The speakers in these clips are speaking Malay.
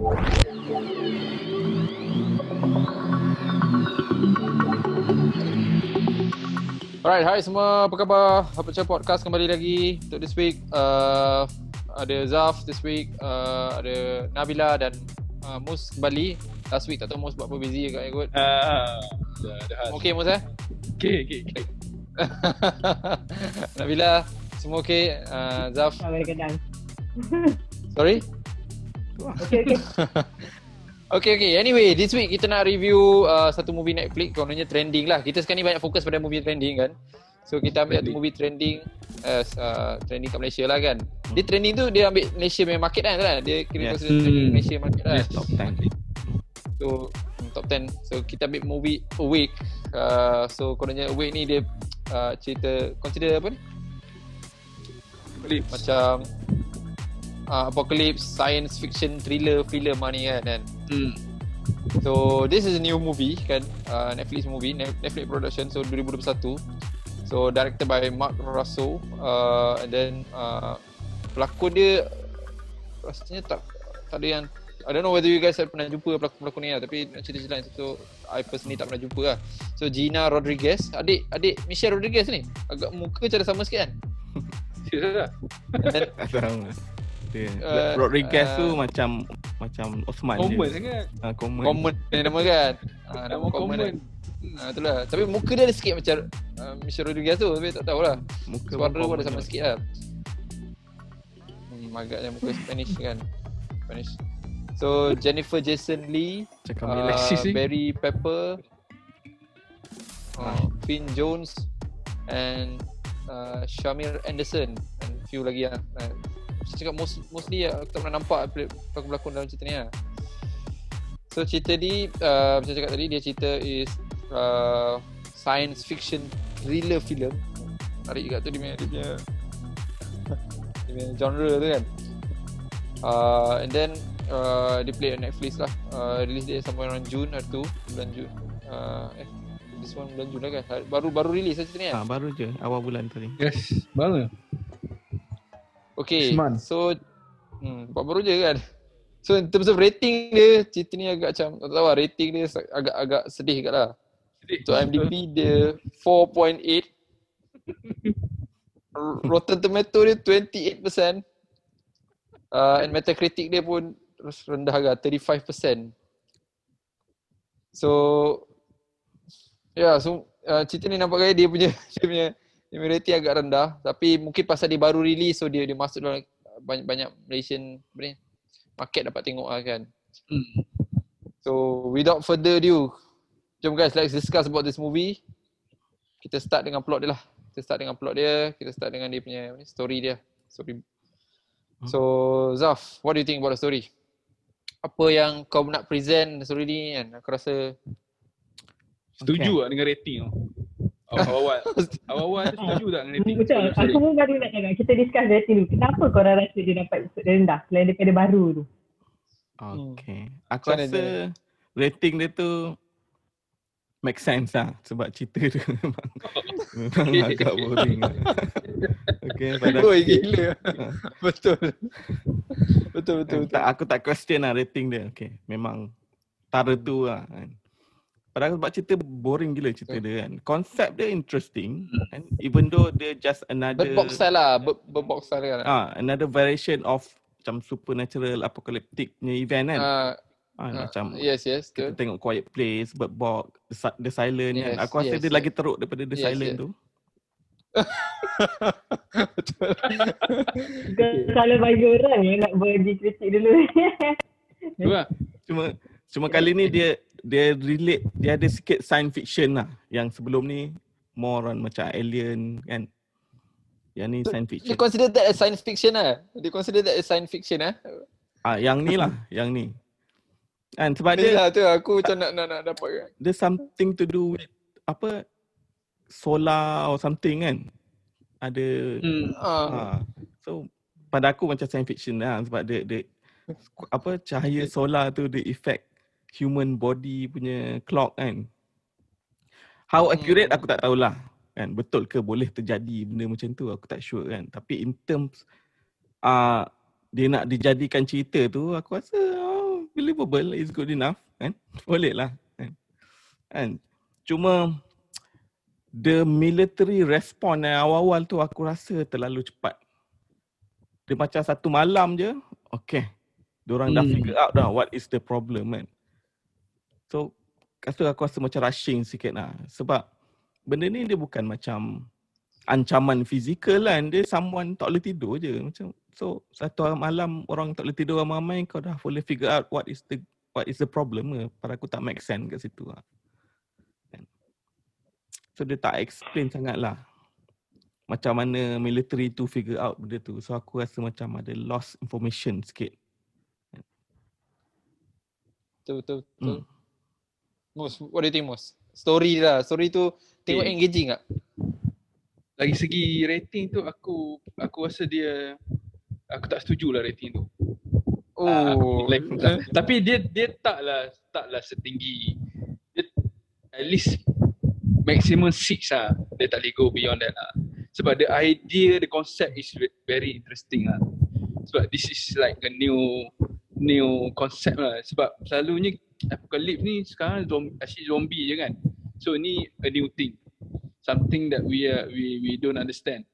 Alright, hai semua. Apa khabar? Apa Cakap Podcast kembali lagi untuk this week. Uh, ada Zaf this week, uh, ada Nabila dan uh, Mus kembali. Last week tak tahu Mus buat apa busy kat ikut. Ah, dah. Okay Mus eh? Okey, okey, okey. Nabila, semua okay? Uh, Zaf, sorry? Okey okey. Okay, okay. Anyway, this week kita nak review uh, satu movie Netflix kononnya trending lah. Kita sekarang ni banyak fokus pada movie trending kan. So kita ambil satu movie trending as uh, trending kat Malaysia lah kan. Dia trending tu dia ambil Malaysia punya market kan, kan? Dia kira Yes. consider trending Hmm. Malaysia market lah. Yes, top 10. So hmm, top 10. So kita ambil movie Awake. Uh, so kononnya Awake ni dia uh, cerita consider apa ni? Boleh. Macam uh, apocalypse, science fiction, thriller, thriller money kan. kan? Hmm. So this is a new movie kan uh, Netflix movie Ne- Netflix production so 2021 So directed by Mark Russell uh, and then uh, pelakon dia rasanya tak tak ada yang I don't know whether you guys have pernah jumpa pelakon-pelakon ni lah tapi nak cerita lain so I personally tak pernah jumpa lah So Gina Rodriguez adik adik Michelle Rodriguez ni agak muka cara sama sikit kan Serius Tak tahu. Dia Uh, Rodriguez tu uh, macam macam Osman Common je. sangat. Ah, common. common nama kan uh, Nama common. kan. Ah, itulah. Tapi muka dia ada sikit macam uh, Michelle Rodriguez tu tapi tak tahulah. Muka Suara pun ada common sama je. sikit lah. Hmm, agaknya muka Spanish kan. Spanish. So Jennifer Jason Lee, uh. Barry Pepper, uh, Finn Jones and uh, Shamir Anderson and few lagi lah. Uh, cakap most, mostly aku tak pernah nampak pel- pelakon-pelakon dalam cerita ni lah. So cerita ni uh, macam cakap tadi dia cerita is uh, science fiction thriller film. Menarik juga tu dia punya dia punya, dia punya genre tu kan. Uh, and then uh, dia play on Netflix lah. Uh, release dia somewhere around June hari tu, bulan Jun. Uh, eh this one bulan Jun lah kan. Baru baru release lah cerita ni kan. Ah, baru je awal bulan tadi. Yes. Mana? Okay, Isman. so hmm, buat baru je kan. So in terms of rating dia, cerita ni agak macam, tak tahu lah rating dia agak-agak sedih kat lah. So IMDb dia 4.8 R- Rotten Tomato dia 28% uh, And Metacritic dia pun terus rendah agak 35% So Ya yeah, so uh, cerita ni nampak gaya dia punya dia punya rating agak rendah tapi mungkin pasal dia baru release so dia dia masuk dalam banyak banyak Malaysian apa ni market dapat tengok lah kan. Hmm. So without further ado, jom guys let's discuss about this movie. Kita start dengan plot dia lah. Kita start dengan plot dia, kita start dengan dia punya story dia. Story. So Zaf, what do you think about the story? Apa yang kau nak present story ni kan? Aku rasa Setuju tak dengan rating tu? Awal-awal. Awal-awal tu setuju tak dengan rating? Betul. Aku pun baru nak cakap. Kita discuss rating dulu. Kenapa korang rasa dia dapat rendah selain daripada baru tu? Okay. Aku Macam mana rasa rating dia tu make sense lah sebab cerita dia memang, memang Okay. agak boring lah. Okay, pada Oi gila. betul. betul betul Eh, betul. tak, aku tak question lah rating dia. Okay, memang tara tu lah kan. Padahal sebab cerita boring gila cerita Betul. dia kan. Konsep dia interesting kan. Even though dia just another Bird box style lah, bird, bird box style kan. ah another variation of macam supernatural apocalyptic punya event kan. Ah, Ah, ah, macam yes yes kita betul. tengok Quiet Place, Bird Box, The, The Silent kan. Yes, Aku rasa yes, dia yes. lagi teruk daripada The Yes, Silent yes. tu. Kalau bagi orang yang nak bagi kritik dulu. Cuma cuma kali ni dia dia relate dia ada sikit science fiction lah. Yang sebelum ni more on macam alien kan. Yang ni science Dia fiction. consider that as science fiction lah. Dia consider that as science fiction lah. Ah yang ni lah, yang ni. Kan sebab dia lah tu aku macam nak nak nak dapat kan. dia something to do with apa solar or something kan. Ada Hmm. Ah, ha. So pada aku macam science fiction lah sebab dia, dia apa cahaya solar tu dia effect human body punya clock kan. How accurate Hmm. aku tak tahulah kan betul ke boleh terjadi benda macam tu aku tak sure kan tapi in terms uh, dia nak dijadikan cerita tu aku rasa oh, believable is good enough kan boleh lah kan kan cuma the military response yang awal-awal tu aku rasa terlalu cepat dia macam satu malam je okay Diorang dah Hmm. figure out dah what is the problem kan. So, kata aku rasa macam rushing sikit lah. Sebab benda ni dia bukan macam ancaman fizikal kan. Dia someone tak boleh tidur je. Macam So, satu malam orang tak boleh tidur ramai-ramai kau dah boleh figure out what is the what is the problem ke. Pada aku tak make sense kat situ lah. Kan? So, dia tak explain sangat lah. Macam mana military tu figure out benda tu. So, aku rasa macam ada lost information sikit. Betul betul betul. Hmm. Mus, what do you think Mus? Story lah. Story tu tengok Okay. engaging tak? Dari segi rating tu aku aku rasa dia aku tak setuju lah rating tu. Ah, Oh. like, tak, tapi dia dia taklah taklah setinggi dia at least maximum 6 lah. Dia tak boleh go beyond that lah. Sebab the idea, the concept is ve- very interesting lah. Sebab this is like a new new concept lah. Sebab selalunya apocalypse ni sekarang zombie, asyik zombie je kan. So ni a new thing. Something that we are, we we don't understand.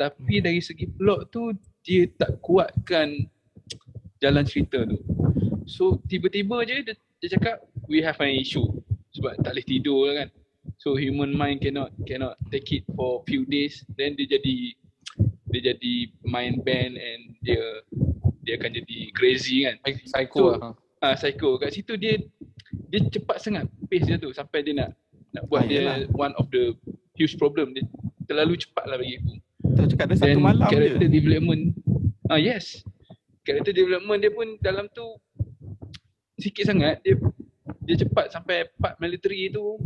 Tapi dari segi plot tu dia tak kuatkan jalan cerita tu. So tiba-tiba je dia, dia cakap we have an issue sebab tak boleh tidur lah kan. So human mind cannot cannot take it for few days then dia jadi dia jadi mind bend and dia dia akan jadi crazy kan. Psycho So, lah. Ah psycho. Kat situ dia dia cepat sangat pace dia tu sampai dia nak nak buat Ah, dia yelah. one of the huge problem. Dia terlalu cepat lah bagi aku. Tak cakap dia satu malam character je. development. Ah yes. Character development dia pun dalam tu sikit sangat. Dia dia cepat sampai part military tu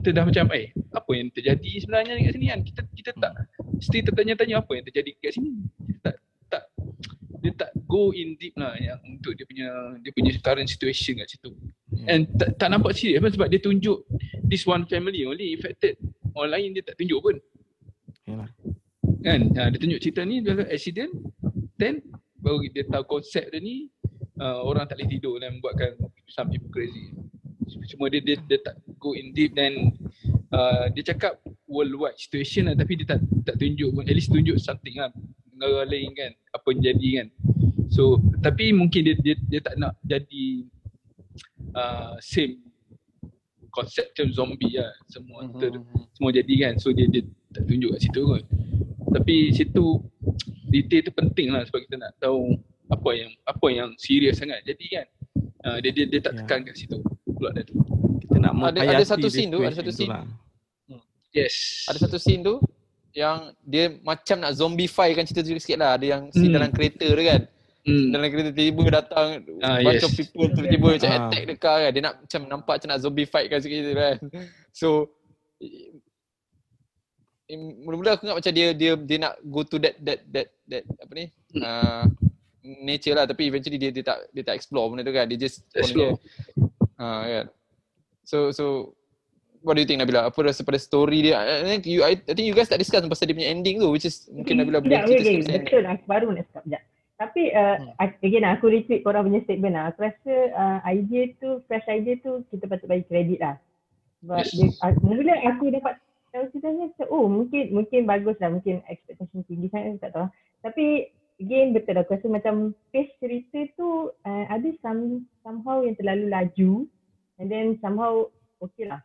kita dah macam eh apa yang terjadi sebenarnya kat sini kan? Kita kita tak still tertanya-tanya apa yang terjadi kat sini. Kita tak tak dia tak go in deep lah yang untuk dia punya dia punya current situation kat situ. Hmm. and tak, tak nampak serius pun sebab dia tunjuk this one family only affected orang lain dia tak tunjuk pun. Yalah. kan? Ha, dia tunjuk cerita ni dia accident then baru dia tahu konsep dia ni uh, orang tak boleh tidur dan buatkan some people crazy. Cuma dia, dia dia tak go in deep then uh, dia cakap worldwide situation lah tapi dia tak tak tunjuk pun. At least tunjuk something lah. Negara lain kan apa yang jadi kan so tapi mungkin dia dia, dia tak nak jadi uh, same konsep macam zombie lah semua Mhm. ter, semua jadi kan so dia dia tak tunjuk kat situ kot tapi situ detail tu penting lah sebab kita nak tahu apa yang apa yang serius sangat jadi kan uh, dia, dia dia tak Ya. tekan kat situ plot dia tu Kita nak Ada- ada satu scene tu, ada satu tu scene. lah. yes Ada satu scene tu yang dia macam nak zombify kan cerita tu sikit lah. Ada yang scene Hmm. dalam kereta tu kan. Hmm. Dalam kereta tiba-tiba datang Ah, bunch yes. of people tiba-tiba macam Ah. attack the car kan. Dia nak macam nampak macam nak zombify kan sikit tu kan. So mula-mula aku ingat macam dia dia dia nak go to that that that that apa ni? Uh, nature lah tapi eventually dia dia tak dia tak explore benda tu kan. Dia just Explore. Ah kan. So so what do you think Nabila? Apa rasa pada story dia? I think you I, I think you guys tak discuss pasal dia punya ending tu which is mungkin Nabila boleh Sekejap, cerita sikit ending. betul aku baru nak cakap sekejap. Tapi uh, Hmm. again aku retweet korang punya statement lah. Aku rasa uh, idea tu, fresh idea tu kita patut bagi kredit lah. Sebab Yes. dia, uh, mula aku dapat tahu ceritanya macam oh mungkin mungkin bagus lah. Mungkin expectation tinggi sangat tak tahu. lah. Tapi again betul aku rasa macam pace cerita tu uh, ada some, somehow yang terlalu laju and then somehow okay lah.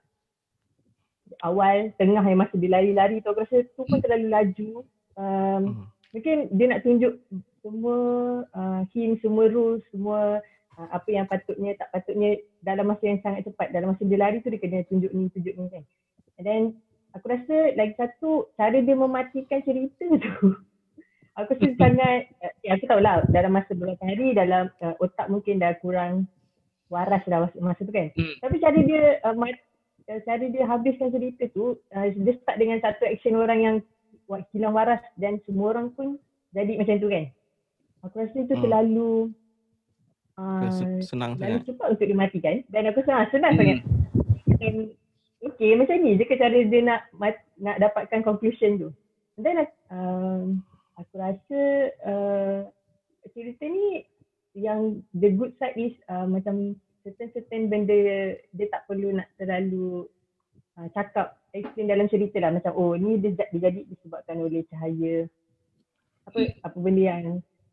Awal, tengah yang masa dia lari-lari tu aku rasa tu pun terlalu laju. Um, Hmm. mungkin dia nak tunjuk semua uh, hint, semua rules, semua uh, apa yang patutnya, tak patutnya dalam masa yang sangat cepat. Dalam masa dia lari tu dia kena tunjuk ni, tunjuk ni kan. And then aku rasa lagi satu, cara dia mematikan cerita tu. aku rasa sangat, uh, ya aku tahulah dalam masa beberapa hari dalam uh, otak mungkin dah kurang waras dah masa, masa tu kan. Hmm. Tapi cara dia uh, mat, cara dia habiskan cerita tu, uh, dia start dengan satu action orang yang hilang waras dan semua orang pun jadi macam tu kan. Aku rasa itu Hmm. terlalu uh, Se- Senang terlalu sangat. cepat untuk dimatikan dan aku ah, senang Hmm. sangat. Macam okay macam ni je ke cara dia nak mat, nak dapatkan conclusion tu. And then um, aku rasa uh, cerita ni yang the good side is uh, macam certain-certain benda dia tak perlu nak terlalu uh, cakap explain dalam cerita lah macam oh ni dia, dia jadi disebabkan oleh cahaya apa apa benda yang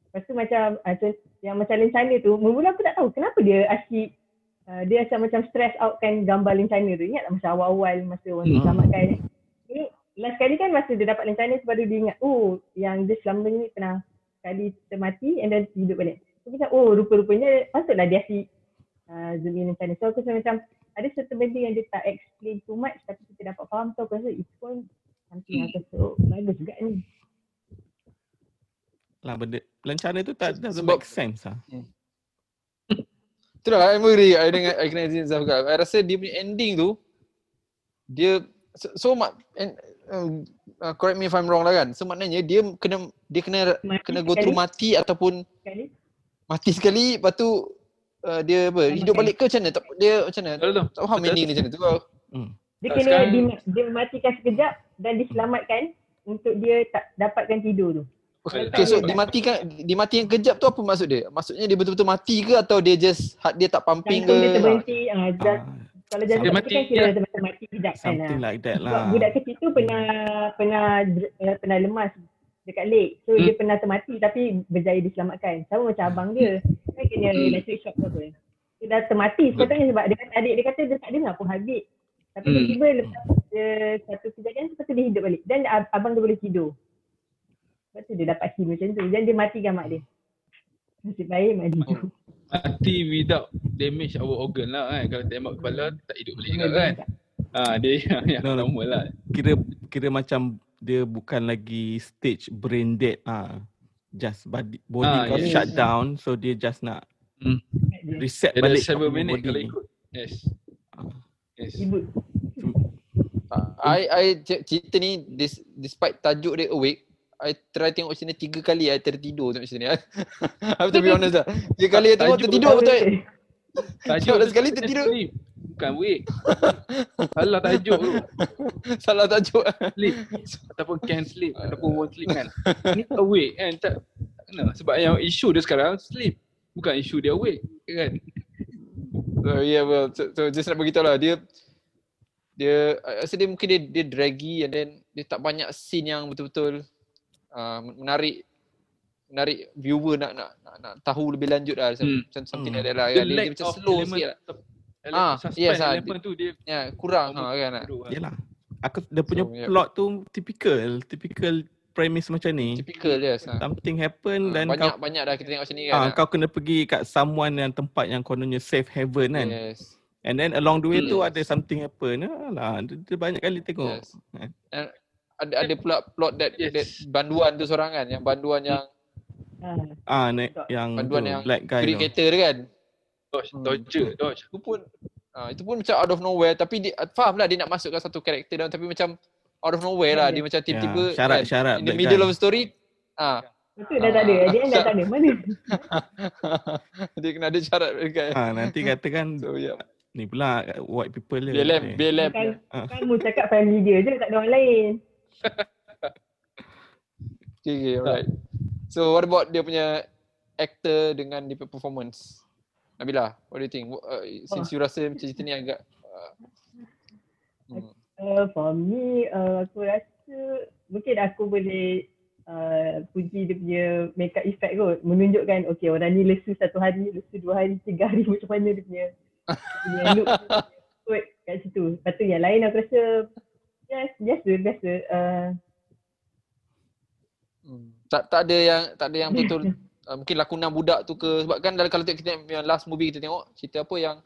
lepas tu macam uh, yang macam lencana tu mula aku tak tahu kenapa dia asyik uh, dia macam macam stress out kan gambar lencana tu. Ingat tak masa awal-awal masa orang Hmm. hmm. selamatkan ni last kali kan masa dia dapat lencana sebab dia ingat oh yang dia selama ni pernah sekali termati and then hidup balik. So macam oh rupa-rupanya patutlah dia asyik uh, zoom in lencana. So aku rasa macam ada satu benda yang dia tak explain too much tapi kita dapat faham. So aku rasa itu pun something yang aku rasa oh bagus juga ni. Lah benda lencana tu tak doesn't Sebab- make sense lah. Itulah I agree I dengan I kena Aziz Zaf. I rasa dia punya ending tu dia so, so mak and, uh, correct me if I'm wrong lah kan. So maknanya dia kena dia kena Mati kena go through mati ataupun sekali mati sekali lepas tu uh, dia apa hidup balik ke macam mana? Tak dia macam mana? Tu. Tak faham Betul. meaning dia macam mana tu. Hmm. dia Tak, kena sekarang- di, dia matikan sekejap dan diselamatkan untuk dia tak dapatkan tidur tu Okay, so dimatikan dimatikan kejap tu apa maksud dia? Maksudnya dia betul-betul mati ke atau dia just heart dia tak pumping jantung dia ke? terberhenti ah, just, Ah, kalau jantung Dia mati kan kira ya. macam mati kejap kan something ah. like that Sebab lah. budak kecil tu pernah pernah uh, pernah lemas dekat lake. So Hmm. dia pernah termati tapi berjaya diselamatkan. Sama macam abang dia. Kan kena Hmm. electric shock apa. Dia dah termati sepatutnya sebab dia kata adik dia kata dia tak dengar pun habis. Tapi Hmm. tiba-tiba lepas dia satu kejadian lepas tu dia hidup balik. Dan ab- abang dia boleh tidur. Lepas tu dia dapat him macam tu. Dan dia matikan mak dia. Nasib baik mak dia hidup. Mati without damage our organ lah kan. Kalau tembak kepala tak hidup balik juga kan. Ha, dia yang, yang No, no. normal lah. Kira kira macam dia bukan lagi stage brain dead ah. Just body body Ah, kau yes. shut down so dia just nak Dia reset Dia balik 7 kau punya minit kalau ikut. Yes. Ah. Yes. Ribut. I I c- cerita ni dis, despite tajuk dia awake I try tengok cerita ni tiga kali I tertidur tengok cerita ni. I have to be honest lah. Tiga kali I tengok Tajuk tertidur betul. Tajuk Dah tu sekali tertidur. Bukan wake. Salah tajuk tu. Salah tajuk. Sleep. Ataupun can sleep. Ataupun won't sleep kan. Ni awake kan. Tak, kena. Sebab yang isu dia sekarang sleep. Bukan isu dia awake. Kan. So yeah well so, so just nak beritahu lah dia dia I rasa dia mungkin dia, dia draggy and then dia tak banyak scene yang betul-betul uh, menarik menarik viewer nak nak nak, nak tahu lebih lanjut lah Hmm. macam something Hmm. like that lah Dia kan. Dia, dia macam slow sikit lah. Ah, suspense yes, ah, tu dia Ya, kurang ha, kan. bodoh lah. Yalah. Aku dia punya So, yeah. plot tu typical, typical premise macam ni. Typical yes. Ha. Something happen dan banyak kau banyak dah kita tengok macam ni kan. ah, ah. kau kena pergi kat someone yang tempat yang kononnya safe haven kan. Yes. And then along the way tu Yes. ada something happen. Alah, dia, dia banyak kali tengok. Yes. Kan? Ada ada pula plot that, Yes. that banduan tu seorang kan yang banduan yang Ah, Ah, ne, yang Banduan tu, yang black guy tu. character tu kan. Dodge, Hmm. dodge. Itu pun ah, itu pun macam out of nowhere tapi dia faham lah dia nak masukkan satu karakter dalam tapi macam out of nowhere lah dia macam tiba-tiba Ya, syarat kan, syarat in the middle guy. of the story ah betul dah tak ada. Dia dah tak ada. Mana? dia kena ada syarat dekat. Ah, nanti katakan So yeah. ni pula white people dia. BLM, Eh. BLM. Bukan, Ah. kamu cakap family dia je, tak ada orang lain. Okay, okay, alright. So what about dia punya actor dengan dia punya performance? Nabila, what do you think? Uh, since you rasa macam cerita ni agak uh, hmm. Uh, for me, uh, aku rasa mungkin aku boleh uh, puji dia punya makeup effect kot. Menunjukkan, okay orang ni lesu satu hari, lesu dua hari, tiga hari macam mana dia punya, dia punya look kot kat situ. Lepas tu yang lain aku rasa, yes, biasa, biasa. Uh, Hmm. Tak tak ada yang tak ada yang betul uh, mungkin lakonan budak tu ke sebab kan dalam kalau kita yang last movie kita tengok cerita apa yang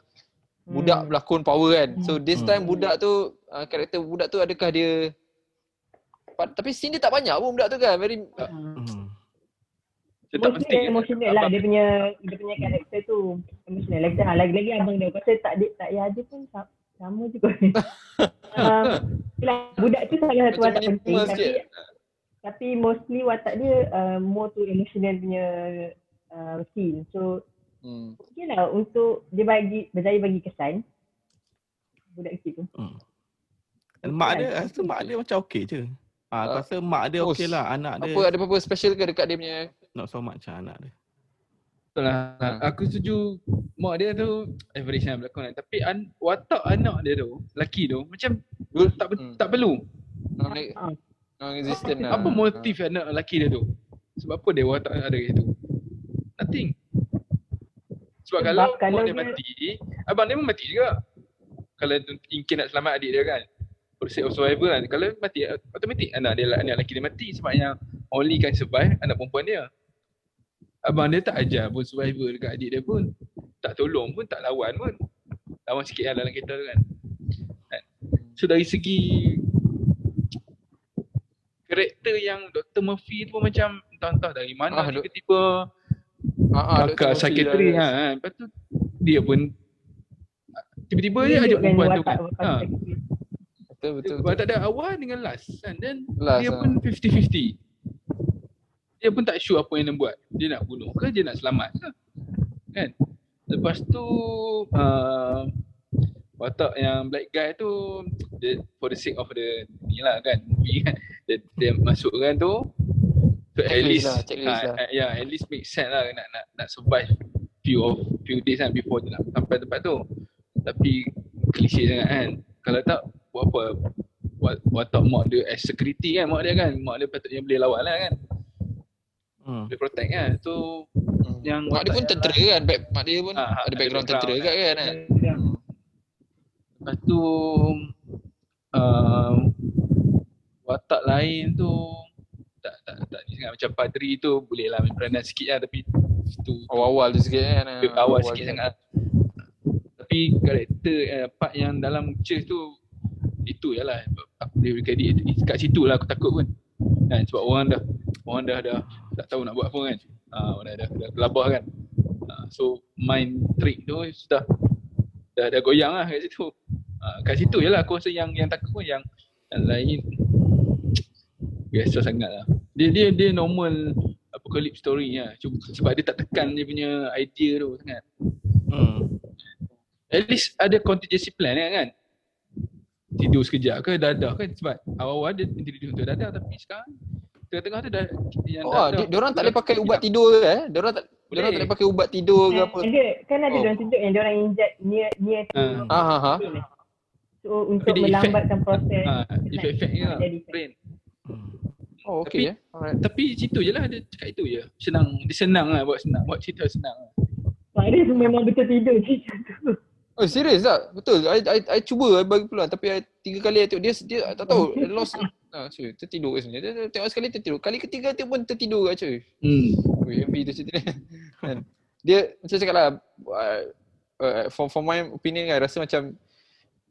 budak hmm. berlakon power kan. So this Hmm. time budak tu uh, karakter budak tu adakah dia Pa- tapi scene dia tak banyak pun budak tu kan. Very Uh, Hmm. Dia tak mesti. dia emotional lah dia punya dia punya karakter tu emotional lagi ha, lagi-lagi abang dia rasa tak ada tak payah ada pun sa- sama juga um, yelah, budak tu salah satu watak penting tapi sikit. tapi mostly watak dia uh, more to emotional punya uh, scene so hmm. okay lah untuk dia bagi berjaya bagi kesan budak kecil tu Hmm. Mak dia, rasa mak dia macam okey je. Ah, aku Ah, rasa mak dia oh, okey lah. Anak dia apa ada apa-apa special ke dekat dia punya not so much lah anak dia. Betul lah. Ha. Aku setuju mak dia tu average lah berlakon kan. Tapi an, watak anak dia tu, lelaki tu macam Good. tak, Hmm. tak perlu. Non Ah. existent lah. Apa motif anak lelaki dia tu? Sebab apa dia watak ada gitu? Nothing. Sebab Sebab kalau, kalau mak dia dia- mati, abang dia pun mati juga. Kalau tu Inkin nak selamat adik dia kan. For of survival kan. Kalau mati, automatik anak dia anak lelaki dia mati. Sebab yang only can survive anak perempuan dia. Abang dia tak ajar pun survivor dekat adik dia pun. Tak tolong pun, tak lawan pun. Lawan sikit lah dalam kereta tu kan. kan. So dari segi karakter yang Dr. Murphy tu pun macam entah-entah dari mana Ah, tiba-tiba Ah, ah, kakak. Murphy psikiatri lah. ha, kan. Lepas tu dia pun tiba-tiba je ajak perempuan tu kan. Ha. sekretari. Betul betul. Sebab betul. tak ada awal dengan last kan. Dan Last, dia ah. pun 50-50. Dia pun tak sure apa yang dia buat. Dia nak bunuh ke dia nak selamat ke? Kan? Lepas tu uh, watak yang black guy tu dia, for the sake of the ni lah kan movie kan dia, dia masukkan tu so at least lah, ah, lah. ah, yeah at least make sense lah nak nak nak survive few of few days kan before dia nak sampai tempat tu tapi klise sangat kan kalau tak buat apa wat- watak mak dia as security kan mak dia kan mak dia patutnya boleh lawan lah kan Hmm. boleh protect kan so Hmm. yang mak dia pun tentera kan. Back, mak dia pun Ah, ada ada background background tentera kat kan. kan? Ya. Hmm. Lepas tu uh, watak lain tu tak tak tak ni sangat macam Padri tu boleh lah main peranan sikit lah tapi tu Awal-awal tu sikit kan. tu awal sikit tu. sangat. Tapi karakter uh, part yang dalam chase tu itu je lah aku boleh beri kredit kat situ lah aku takut pun kan sebab orang dah orang dah dah tak tahu nak buat apa kan. Ah orang dah dah, dah gelabah kan. Ah, so mind trick tu sudah. Dah dah goyang lah kat situ. Ah, kat situ je lah aku rasa yang yang takut pun yang, yang lain. Biasa sangat lah. Dia dia dia normal apocalypse story lah. Cuma, sebab dia tak tekan dia punya idea tu sangat. Hmm. at least ada contingency plan kan, kan? Tidur sekejap ke dadah kan? Sebab awal-awal dia tidur untuk dadah tapi sekarang tengah-tengah tu dah yang Oh, ah, dia, dia orang tak boleh pakai ubat tidur ke eh? Dia orang tak dia orang tak boleh pakai ubat tidur ke apa? Ada, kan ada Oh. oh. tunjuk yang dia orang inject near near Ah. Ah ha ha. So untuk dia melambatkan proses ha, efek-efek ni lah jadi effect. brain. Hmm. Oh, okey ya. Alright. Tapi situ je lah dia cakap itu je. Senang, dia senang lah buat senang, buat cerita senang lah. Dia tu memang betul tidur cerita tu. Oh, serius tak? Betul. I, I, I cuba I bagi peluang tapi I, tiga kali I tengok dia dia tak tahu I lost ah, cuy, tertidur sebenarnya. Dia, dia tengok sekali tertidur. Kali ketiga dia pun tertidur kat cuy. Hmm. Ui, MV tu cerita dia. kan. Dia macam cakap lah uh, uh, for, for my opinion kan rasa macam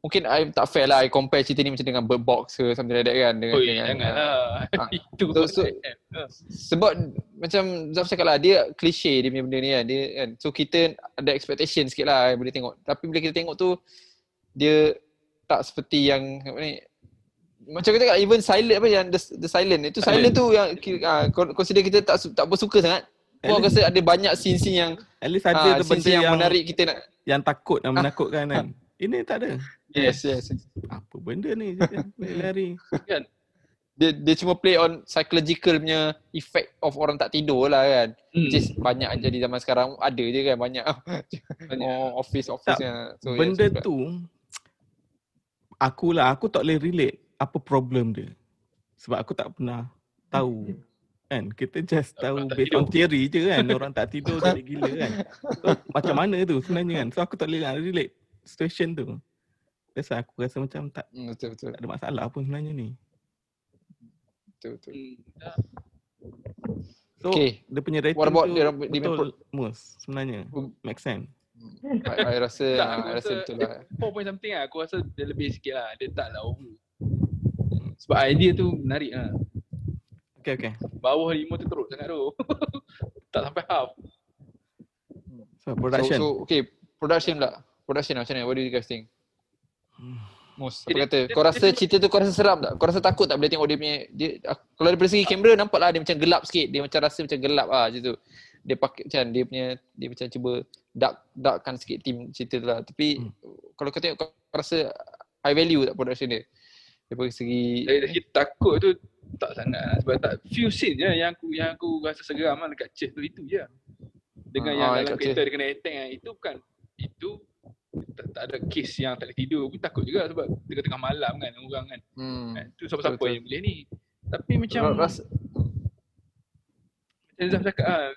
mungkin I tak fair lah I compare cerita ni macam dengan Bird Box ke something like that kan dengan, Oi, dengan janganlah. ah. Itu So- so-. Ah. sebab macam Zaf cakap lah dia cliche dia punya benda ni kan dia kan so kita ada expectation sikit lah boleh tengok tapi bila kita tengok tu dia tak seperti yang apa ni macam kita cakap even silent apa yang the, the silent itu silent, Silent. tu yang con- consider kita tak tak bersuka sangat least, rasa ada banyak scene-scene yang at least ah, ada tu benda yang, yang, menarik kita nak yang takut dan Ah. menakutkan kan. Ini tak ada. yes yes Apa benda ni? Dia Lari. dia dia cuma play on psychological punya effect of orang tak tidur lah kan Hmm. is banyak jadi zaman sekarang ada je kan banyak Banyak. oh, office office nya so benda yes, tu akulah aku tak boleh relate apa problem dia. Sebab aku tak pernah tahu kan kita just tahu Orang tak based on tidur. theory je kan orang tak tidur jadi gila kan so, macam mana tu sebenarnya kan so aku tak boleh nak relate situation tu That's why aku rasa macam tak, Hmm, betul betul tak ada masalah pun sebenarnya ni betul betul Hmm. Tak. so Okay. dia punya rating What about tu dia orang- dia betul mus sebenarnya Hmm. make sense I, I rasa Tak, I aku rasa rasa betul lah 4 point something lah. Aku rasa dia lebih sikit lah. Dia tak lah over. Sebab idea tu menarik lah. okay okay Bawah 5 tu teruk sangat tu. tak sampai half. so so, production so okay production pula production lah, macam mana what do you guys think Mus, apa kata? Kau rasa cerita tu kau rasa seram tak? Kau rasa takut tak bila tengok dia punya dia ak- kalau daripada segi kamera nampak lah dia macam gelap sikit. Dia macam rasa macam gelap ah macam tu. Dia pakai macam dia punya dia macam cuba dark darkkan sikit team cerita tu lah. Tapi Hmm. kalau kau tengok kau rasa high value tak production dia? Daripada segi Dari segi takut tu tak sangat lah. Sebab tak few scene je yang aku yang aku rasa seram lah dekat church tu itu je. dengan Ah, yang ah, dalam kereta dia kena attack kan itu bukan itu tak, tak ada kes yang tak boleh tidur pun takut juga sebab tengah-tengah malam kan orang kan Hmm. kan tu siapa-siapa Betul, yang boleh ni tapi macam Rasa, macam Zaf cakap ah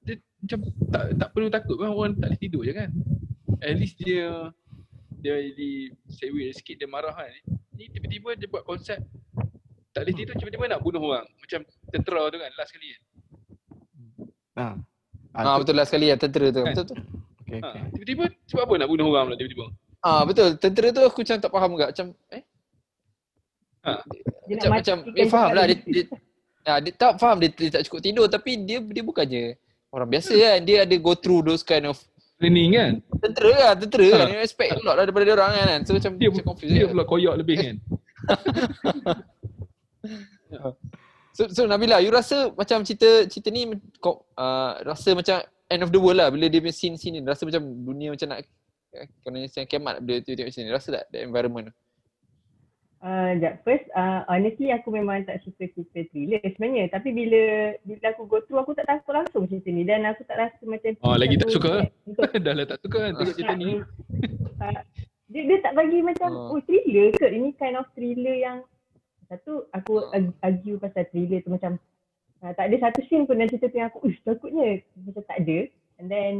dia macam tak tak perlu takut pun orang tak boleh tidur je kan at least dia dia jadi sewa sikit dia marah kan ni tiba-tiba dia buat konsep tak boleh tidur tiba-tiba nak bunuh orang macam tentera tu kan last kali kan Ah. ah, betul lah sekali ya tentera tu. Kan? Betul tu. Okay, ha, tiba-tiba sebab apa nak bunuh orang pula tiba-tiba Ah betul. Tentera tu aku macam tak faham juga. Macam eh Dia nak macam macam eh, faham lah dia, cakap dia, ah, dia tak faham dia, dia tak cukup tidur tapi dia dia bukannya orang biasa kan. Dia ada go through those kind of training kan tentera lah, tentera Ha. kan. Dia expect a lot lah daripada dia orang kan. So macam dia macam confused. dia kan. pula koyak lebih kan So, so Nabila, you rasa macam cerita cerita ni kau uh, rasa macam end of the world lah bila dia punya scene scene ni. Rasa macam dunia macam nak kena siang kiamat bila tu tengok macam ni. Rasa tak the environment tu? Uh, sekejap. First, uh, honestly aku memang tak suka cerita thriller sebenarnya. Tapi bila bila aku go through, aku tak takut langsung cerita ni. Dan aku tak rasa macam... Oh, lagi tak suka? Dah lah tak suka kan tengok cerita ni uh, dia, dia tak bagi macam, Oh. oh, thriller ke? Ini kind of thriller yang... Satu, aku ag- argue pasal thriller tu macam... Uh, tak ada satu scene pun dalam cerita tu yang aku, uish takutnya. Macam tak ada. And then...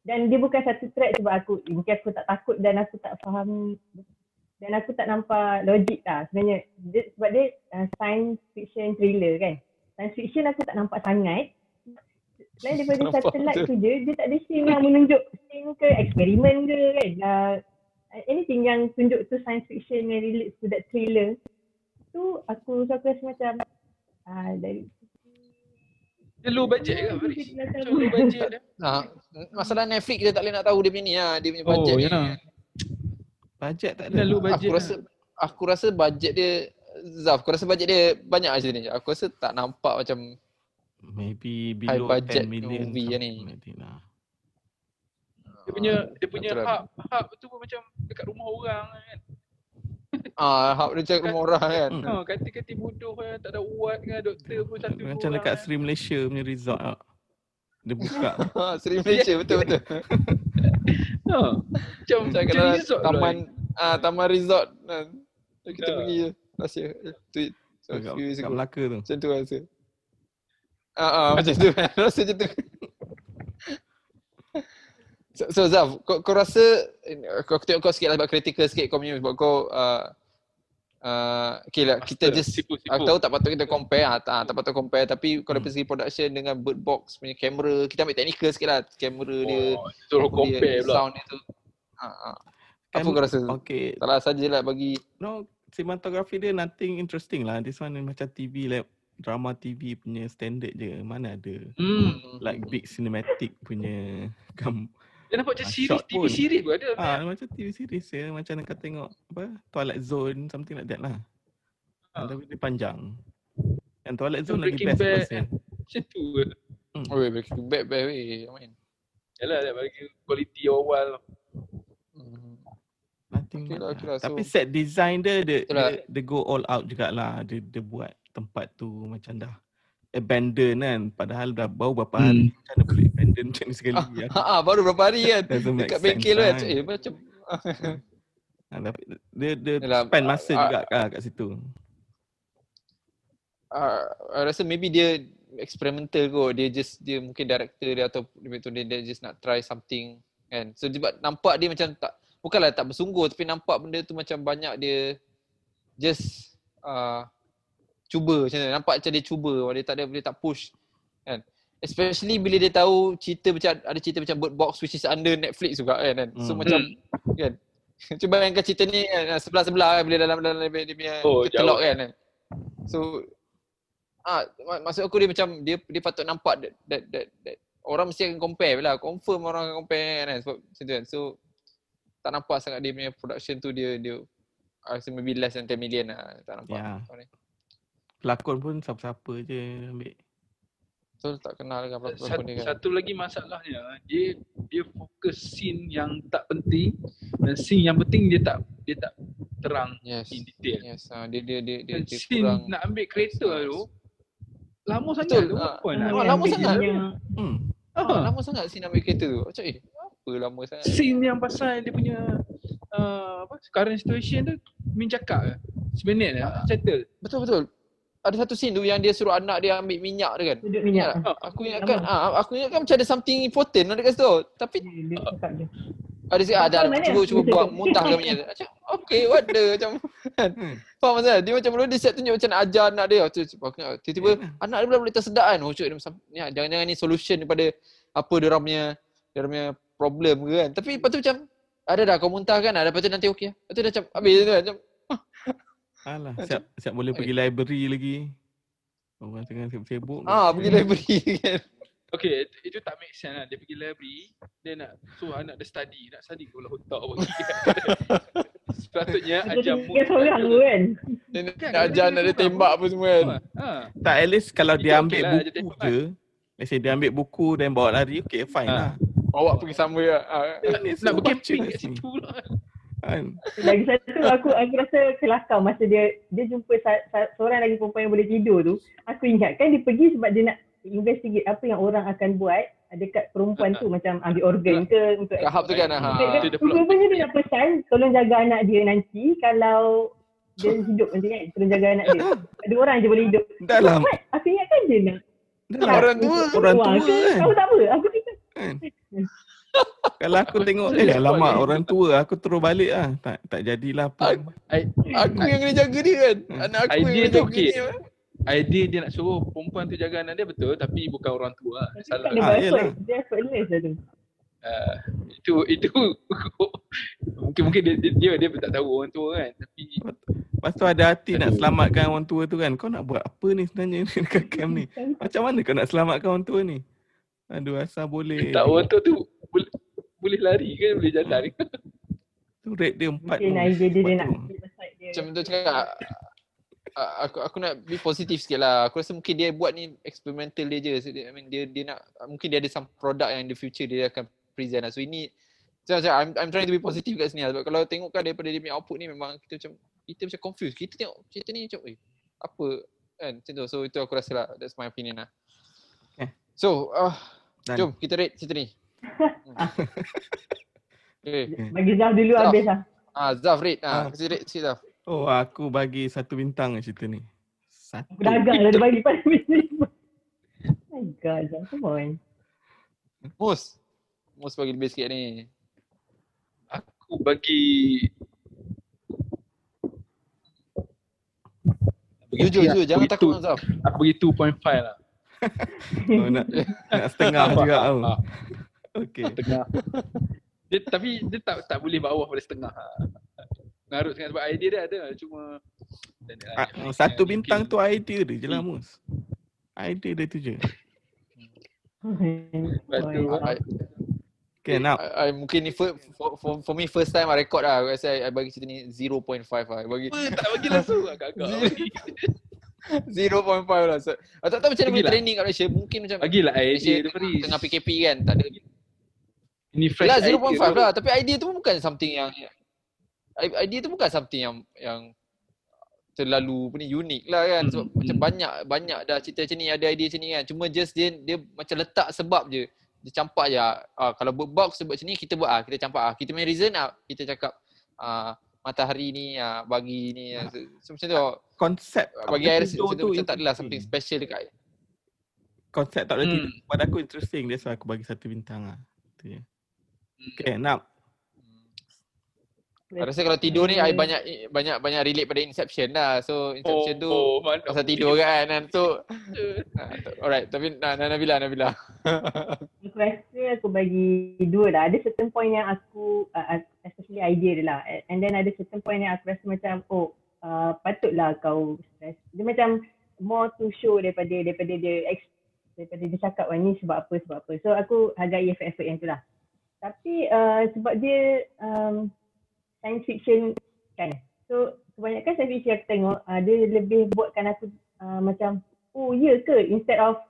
Dan dia bukan satu track sebab aku, mungkin aku tak takut dan aku tak faham dan aku tak nampak logik lah sebenarnya. Dia, sebab dia uh, science fiction thriller kan. Science fiction aku tak nampak sangat. Selain daripada Nampak satellite tu je dia tak ada scene yang menunjuk scene ke eksperimen ke kan. Uh, anything yang tunjuk tu science fiction yang relate to that thriller tu aku so aku rasa macam uh, dari dia low budget ke Faris macam low budget dia Ha, masalah Netflix dia tak boleh nak tahu dia punya ni lah. Dia punya oh budget ya ni. lah Budget tak ada. low budget Aku rasa aku rasa budget dia Zaf, aku rasa budget dia banyak macam ni. Aku rasa tak nampak macam Maybe High below budget 10 million. movie something ni. lah. dia punya dia punya lah. hub hub tu pun macam dekat rumah orang kan ah hak dia cakap rumah orang kan. Hmm. ha, kati-kati bodoh kan tak ada uat kan doktor pun satu Macam orang dekat. Sri Malaysia punya resort ah. Dia buka. Ha, Seri Malaysia betul betul. ha. macam Macam macam kalau resort pula taman ah taman resort kan. Kita pergi je. Rahsia. Eh, Tweet. So, kat, kat. Melaka tu. Macam tu rasa. Ah, ah macam tu kan. Rasa macam tu. So, so Zaf, kau, kau rasa kau aku tengok kau sikit lah sebab critical sikit kau punya sebab kau uh, uh, okay lah kita Master, just sipu, sipu. aku tahu tak patut kita compare ah, tak, tak patut compare tapi kalau Hmm. dari segi production dengan Bird Box punya kamera kita ambil technical sikit lah kamera dia oh, suruh compare dia, pula sound dia tu ha, ha. apa Kan- kau rasa Okay. salah sajalah bagi No, cinematography dia nothing interesting lah. This one macam TV like drama TV punya standard je. Mana ada hmm. like big cinematic punya gam. Dia nampak macam Ah, series TV pun. series pun ada Ah, macam TV series je. Macam kau tengok apa Twilight Zone something like that lah. Ah. Ah. Tapi dia panjang. Yang Twilight Zone lagi Breaking best Bad pasal. macam tu ke oh breaking bad bad weh main Yalah dia bagi kualiti awal hmm. Nothing Okay lah, lah, okay lah. Tapi So- set design dia dia, lah. dia, dia go all out jugalah. Dia dia buat tempat tu macam dah abandon kan. Padahal dah baru berapa Hmm. hari macam mana boleh abandon macam ni sekali. ah, ya. ha, ah, baru berapa hari kan dekat bengkel tu kan eh macam Ha, tapi dia dia Yalah, spend masa ah, juga kat, kat situ. uh, I rasa maybe dia experimental kot. Dia just dia mungkin director dia atau dia betul dia, dia just nak try something kan. So sebab nampak dia macam tak bukanlah tak bersungguh tapi nampak benda tu macam banyak dia just uh, cuba macam tu. Nampak macam dia cuba, dia tak ada dia tak push kan. Especially bila dia tahu cerita macam ada cerita macam Bird Box which is under Netflix juga kan. kan. So Hmm. macam kan. Cuba bayangkan cerita ni kan, sebelah-sebelah kan bila dalam dalam dia punya Oh, kan. kan. So ah mak- maksud aku dia macam dia dia patut nampak that that that, that orang mesti akan compare lah. Confirm orang akan compare kan sebab macam tu kan. So tak nampak sangat dia punya production tu dia dia I rasa maybe less than 10 million lah. Tak nampak. Ni. Pelakon pun siapa-siapa je ambil. So tak kenal dengan pelakon satu, dia kan. satu lagi masalahnya dia dia fokus scene yang tak penting dan scene yang penting dia tak dia tak terang Yes. in detail. Yes. Ah dia dia dia dia, Dan dia scene kurang nak ambil kereta Yes. tu lama sangat Betul, tu ah. apa Ah, nak lama ambil sangat. dia. Hmm. Ah. lama sangat scene ambil kereta tu. Macam eh, apa lama sangat. Scene yang pasal dia punya uh, apa current situation tu Min cakap ke? Seminit Ah. lah, settle. Betul betul. Ada satu scene tu yang dia suruh anak dia ambil minyak dia kan. Duduk minyak. tak? Aku ingatkan ah aku ingatkan macam ada something important lah dekat situ. Tapi Dia, dia cakap dia. ada sikit ada Betul, mana? cuba cuba buang muntah ke minyak. tu. Macam okay what the macam kan. Hmm. Faham maksud Dia macam mula dia siap tunjuk macam nak ajar anak dia. Tu tiba-tiba anak dia pula boleh tersedak kan. Oh dia ni jangan-jangan ni solution daripada apa dia orang punya dia orang punya problem ke kan. Tapi lepas tu macam ada dah kau muntah kan. Ada lepas tu nanti okey. Lepas tu dah macam habis tu kan. Macam Alah, Macam- siap, siap boleh pergi library lagi. Orang tengah sibuk-sibuk. ah pergi library kan. Okay, itu, itu tak make sense lah. Dia pergi library, dia nak suruh anak dia study. Nak study bola otak apa Sepatutnya Dia ajar tinggal seorang tu kan. Dia nak Kan, nak ajar dia anak dia tembak apa semua kan. Ha. Tak, at least kalau dia ambil lah, dia buku je. Let's say dia ambil buku dan bawa lari, okay fine Ha. lah. Bawa pergi sama ya. Ah, Ni Nak bercamping baca kat situ lah. Kan? Lagi satu aku aku rasa kelakar masa dia dia jumpa sa, sa, seorang lagi perempuan yang boleh tidur tu. Aku ingatkan dia pergi sebab dia nak investigate apa yang orang akan buat dekat perempuan tu macam ambil organ ke untuk tu kan. Ha. dia. Rupanya dia nak pesan tolong jaga anak dia nanti kalau dia hidup nanti kan tolong jaga anak dia. Ada orang je boleh hidup. Dalam, What? Aku ingatkan dia nak. dalam Orang tua. Orang tua kan. Tahu tak apa? Aku fikir kan? Kalau aku tengok eh alamak orang tua aku terus balik lah. Tak tak jadilah apa. I- Aku yang kena jaga dia kan. Hmm. Anak aku Idea yang kena tu jaga okey. dia. Idea dia nak suruh perempuan tu jaga anak dia betul tapi bukan orang tua lah. Salah. dia Ah. Dia effortless lah tu. Uh, itu itu mungkin mungkin dia, dia dia dia tak tahu orang tua kan tapi Lepas tu ada hati nak selamatkan orang tua tu kan. Kau nak buat apa ni sebenarnya ni dekat camp ni? Macam mana kau nak selamatkan orang tua ni? Aduh asal boleh. tak orang tua tu boleh lari kan boleh jalan Tu rate dia empat Mungkin idea dia dia nak. Macam tu cakap. Aku aku nak be positif sikit lah. Aku rasa mungkin dia buat ni experimental dia je. So, dia, I mean dia dia nak mungkin dia ada some product yang in the future dia akan present lah. So ini macam macam I'm I'm trying to be positive kat sini lah. Sebab kalau tengok kan daripada dia punya output ni memang kita macam kita macam confused. Kita tengok cerita ni macam eh apa kan macam tu. So itu aku rasa lah that's my opinion lah. Okay. So uh, Dan- jom kita rate cerita ni. Okay. Bagi Zaf dulu Zaf. habis lah. Ah Zaf rate. Ah, Ah. kasi rate sikit Zaf. Oh aku bagi satu bintang cerita ni. Satu. Pedagang lah dia bagi pada bisnes. My God, Zaf. Come on. Mus. Mus bagi lebih sikit ni. aku bagi Bagi Jujur, jujur. Jangan bagi takut two- Zaf. Aku bagi 2.5 lah. Oh, nak, nak setengah juga tau. Okay. Tengah. dia tapi dia tak tak boleh bawah pada setengah. Ngarut sangat sebab idea dia ada cuma dan, Ah, Satu bintang tu idea dia je lah Mus. Idea dia tu je. Lepas tu, I, Okay now. I, I, mungkin ni for, for, for, for me first time I record lah. Rasa I, I bagi cerita ni 0.5 lah. I bagi tak bagi langsung agak-agak. 0.5 lah. So, aku tak tahu macam mana boleh training kat Malaysia. Mungkin macam Bagilah Malaysia idea tu tengah, tengah PKP kan. Tak ada. Ini fresh idea 0.5 tu. lah. Tapi idea tu pun bukan something yang idea tu bukan something yang yang terlalu apa ni unik lah kan sebab Hmm, macam banyak banyak dah cerita macam ni ada idea macam ni kan cuma just dia dia macam letak sebab je dia campak je ah, kalau buat box sebab macam ni kita buat ah kita campak ah kita main reason ah kita cakap ah matahari ni ah bagi ni ah. so, so, macam tu Konsep bagi tak air tidur tu macam tak adalah something special dekat Konsep tak boleh Hmm. Pada aku interesting. That's why aku bagi satu bintang lah. Tu je. Hmm. Okay now. I rasa kalau tidur ni I banyak banyak banyak relate pada Inception lah. So Inception tu oh, mana pasal tidur kan kan. So ah, t- alright tapi nah, nah, Nabila Nabila. Aku rasa aku bagi dua lah. Ada certain point yang aku, uh, especially idea dia lah. And then ada certain point yang aku rasa macam, oh uh, patutlah kau stress. Dia macam more to show daripada daripada dia daripada dia cakap ni sebab apa sebab apa. So aku hargai effort-effort yang tu lah. Tapi uh, sebab dia um, science fiction kan. So kebanyakan science fiction aku tengok uh, dia lebih buatkan aku uh, macam oh ya ke instead of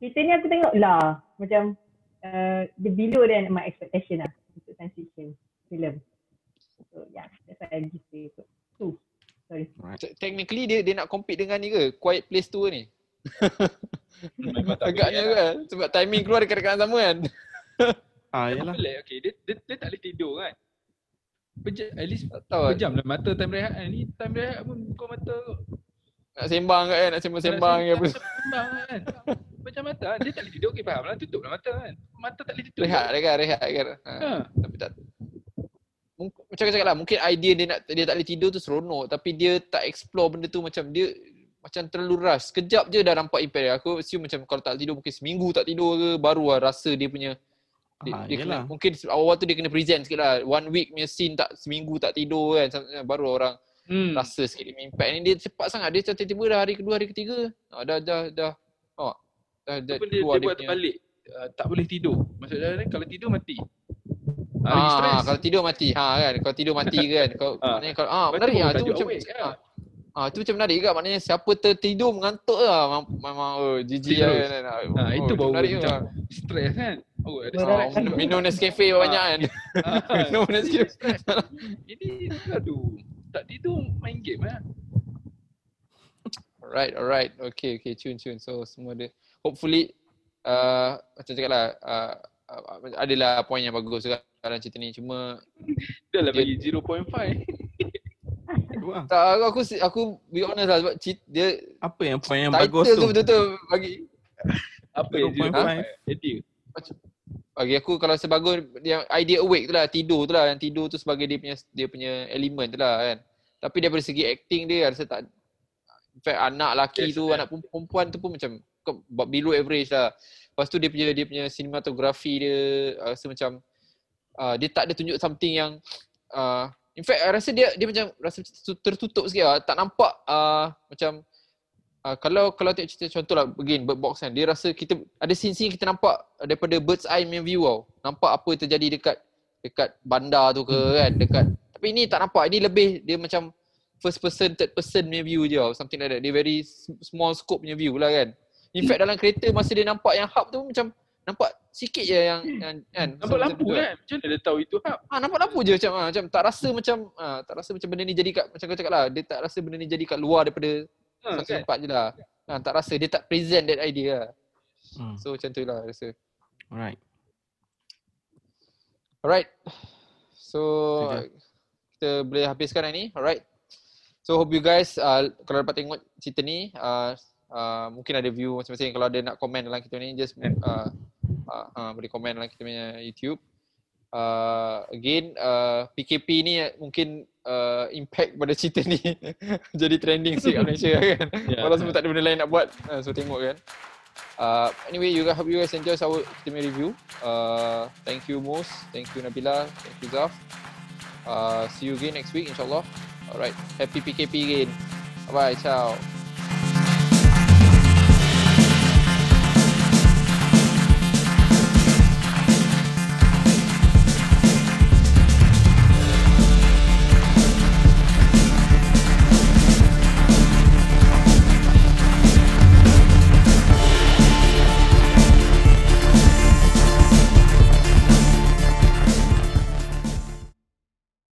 cerita ni aku tengok lah macam uh, the below than my expectation lah untuk science fiction film. So yeah, that's why I give it two. Sorry. Te- Technically dia dia nak compete dengan ni ke? Quiet Place 2 ni. Agaknya lah. kan sebab timing keluar dekat-dekat sama kan. Ah, Dia yalah. pelik, okay. Dia, dia, dia tak boleh tidur kan. Berjam, at least Tak tahu kan. berjam lah mata time rehat kan. Ni time rehat pun buka mata kau. Nak sembang kan, nak sembang-sembang ke apa. Sembang kan. Macam mata kan. Dia tak boleh tidur. Okay faham lah. Tutup lah mata kan. Mata tak boleh tutup. Rehat dia kan, rehat kan. Ha. Ha. Tapi tak Mung- macam cakap lah, mungkin idea dia nak dia tak boleh tidur tu seronok tapi dia tak explore benda tu macam dia macam terlalu rush. Sekejap je dah nampak impact dia. Aku assume macam kalau tak tidur mungkin seminggu tak tidur ke baru lah rasa dia punya dia, Ah, dia kena, mungkin awal-awal tu dia kena present sikit lah. One week punya scene tak seminggu tak tidur kan. Baru orang Hmm. rasa sikit dia impact ni. Dia cepat sangat. Dia tiba-tiba dah hari kedua, hari ketiga. Ah, dah, dah, dah. Oh, dah, dah dia, keluar dia buat punya- terbalik. Uh, tak boleh tidur. Maksudnya ni kalau tidur mati. Ah, stress. kalau tidur mati. Ha kan. Kalau tidur mati kan. Kau maknanya kalau ah Lepas menarik tu ah tu macam kan. Ah tu macam menarik juga maknanya siapa tertidur mengantuk lah memang, oh jijik lah kan. Ah, itu Oh, baru menarik macam juga. Stres kan. Oh, ada. Ah, stress. minum, minum Nescafe Ah. banyak kan. Ah, minum Nescafe. Ini aduh. Tak tidur main game lah. alright, alright. Okay, okay. Tune, tune. So semua ada. Hopefully uh, macam cakap lah uh, adalah poin yang bagus juga dalam cerita ni. Cuma Dah lah bagi 0.5. Tu lah. tak, aku, aku, aku be honest lah sebab cerita, dia Apa yang poin yang bagus tu tu? betul-betul bagi Apa yang 0.5? 0.5? Idea. bagi aku kalau sebagus yang idea awake tu lah tidur tu lah yang tidur tu sebagai dia punya dia punya elemen tu lah kan tapi daripada segi acting dia rasa tak in fact anak lelaki Yes, tu yes. anak perempuan tu pun macam below average lah lepas tu dia punya dia punya cinematography dia rasa macam uh, dia tak ada tunjuk something yang uh, in fact I rasa dia dia macam rasa tertutup sikit lah. Tak nampak uh, macam Uh, kalau kalau tengok cerita contoh lah again bird box kan dia rasa kita ada scene-scene kita nampak daripada bird's eye punya view tau. Nampak apa yang terjadi dekat dekat bandar tu ke kan dekat tapi ini tak nampak. Ini lebih dia macam first person third person punya view je tau something like that. Dia very small scope punya view lah kan. In fact dalam kereta masa dia nampak yang hub tu macam nampak sikit je yang, yang kan Nampak lampu kan? Macam mana dia tahu itu hub? Ah nampak lampu je macam ah, macam tak rasa macam ah, tak rasa macam benda ni jadi kat macam kau cakap lah dia tak rasa benda ni jadi kat luar daripada Ha, satu kan? tempat je lah. Ha, tak rasa dia tak present that idea lah. Hmm. So macam tu lah rasa. Alright. Alright. So kita boleh habiskan hari ni. Alright. So hope you guys uh, kalau dapat tengok cerita ni uh, uh, mungkin ada view masing-masing kalau ada nak komen dalam kita ni just uh, uh, uh, boleh komen dalam kita punya YouTube. Uh, again uh, PKP ni mungkin uh, impact pada cerita ni jadi trending sikit kat Malaysia kan. Ya. Walau semua tak ada benda lain nak buat. Uh, so tengok kan. Uh, anyway, you guys hope you guys enjoy our kita punya review. Uh, thank you Mus, thank you Nabila, thank you Zaf. Uh, see you again next week insyaAllah. Alright, happy PKP again. Bye bye, ciao.